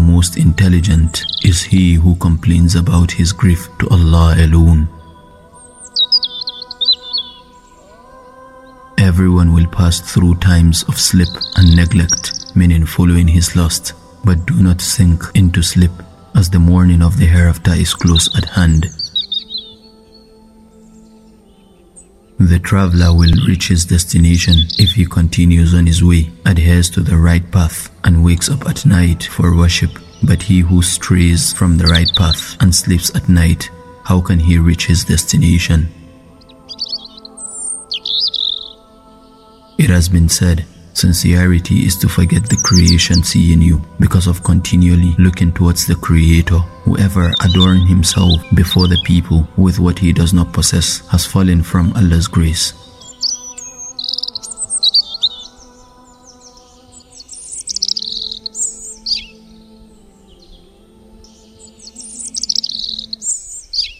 most intelligent is he who complains about his grief to Allah alone. Everyone will pass through times of slip and neglect, meaning following his lust, but do not sink into sleep as the morning of the hereafter is close at hand. The traveler will reach his destination if he continues on his way, adheres to the right path, and wakes up at night for worship. But he who strays from the right path and sleeps at night, how can he reach his destination? It has been said, Sincerity is to forget the creation seeing you because of continually looking towards the Creator. Whoever adorning himself before the people with what he does not possess has fallen from Allah's grace.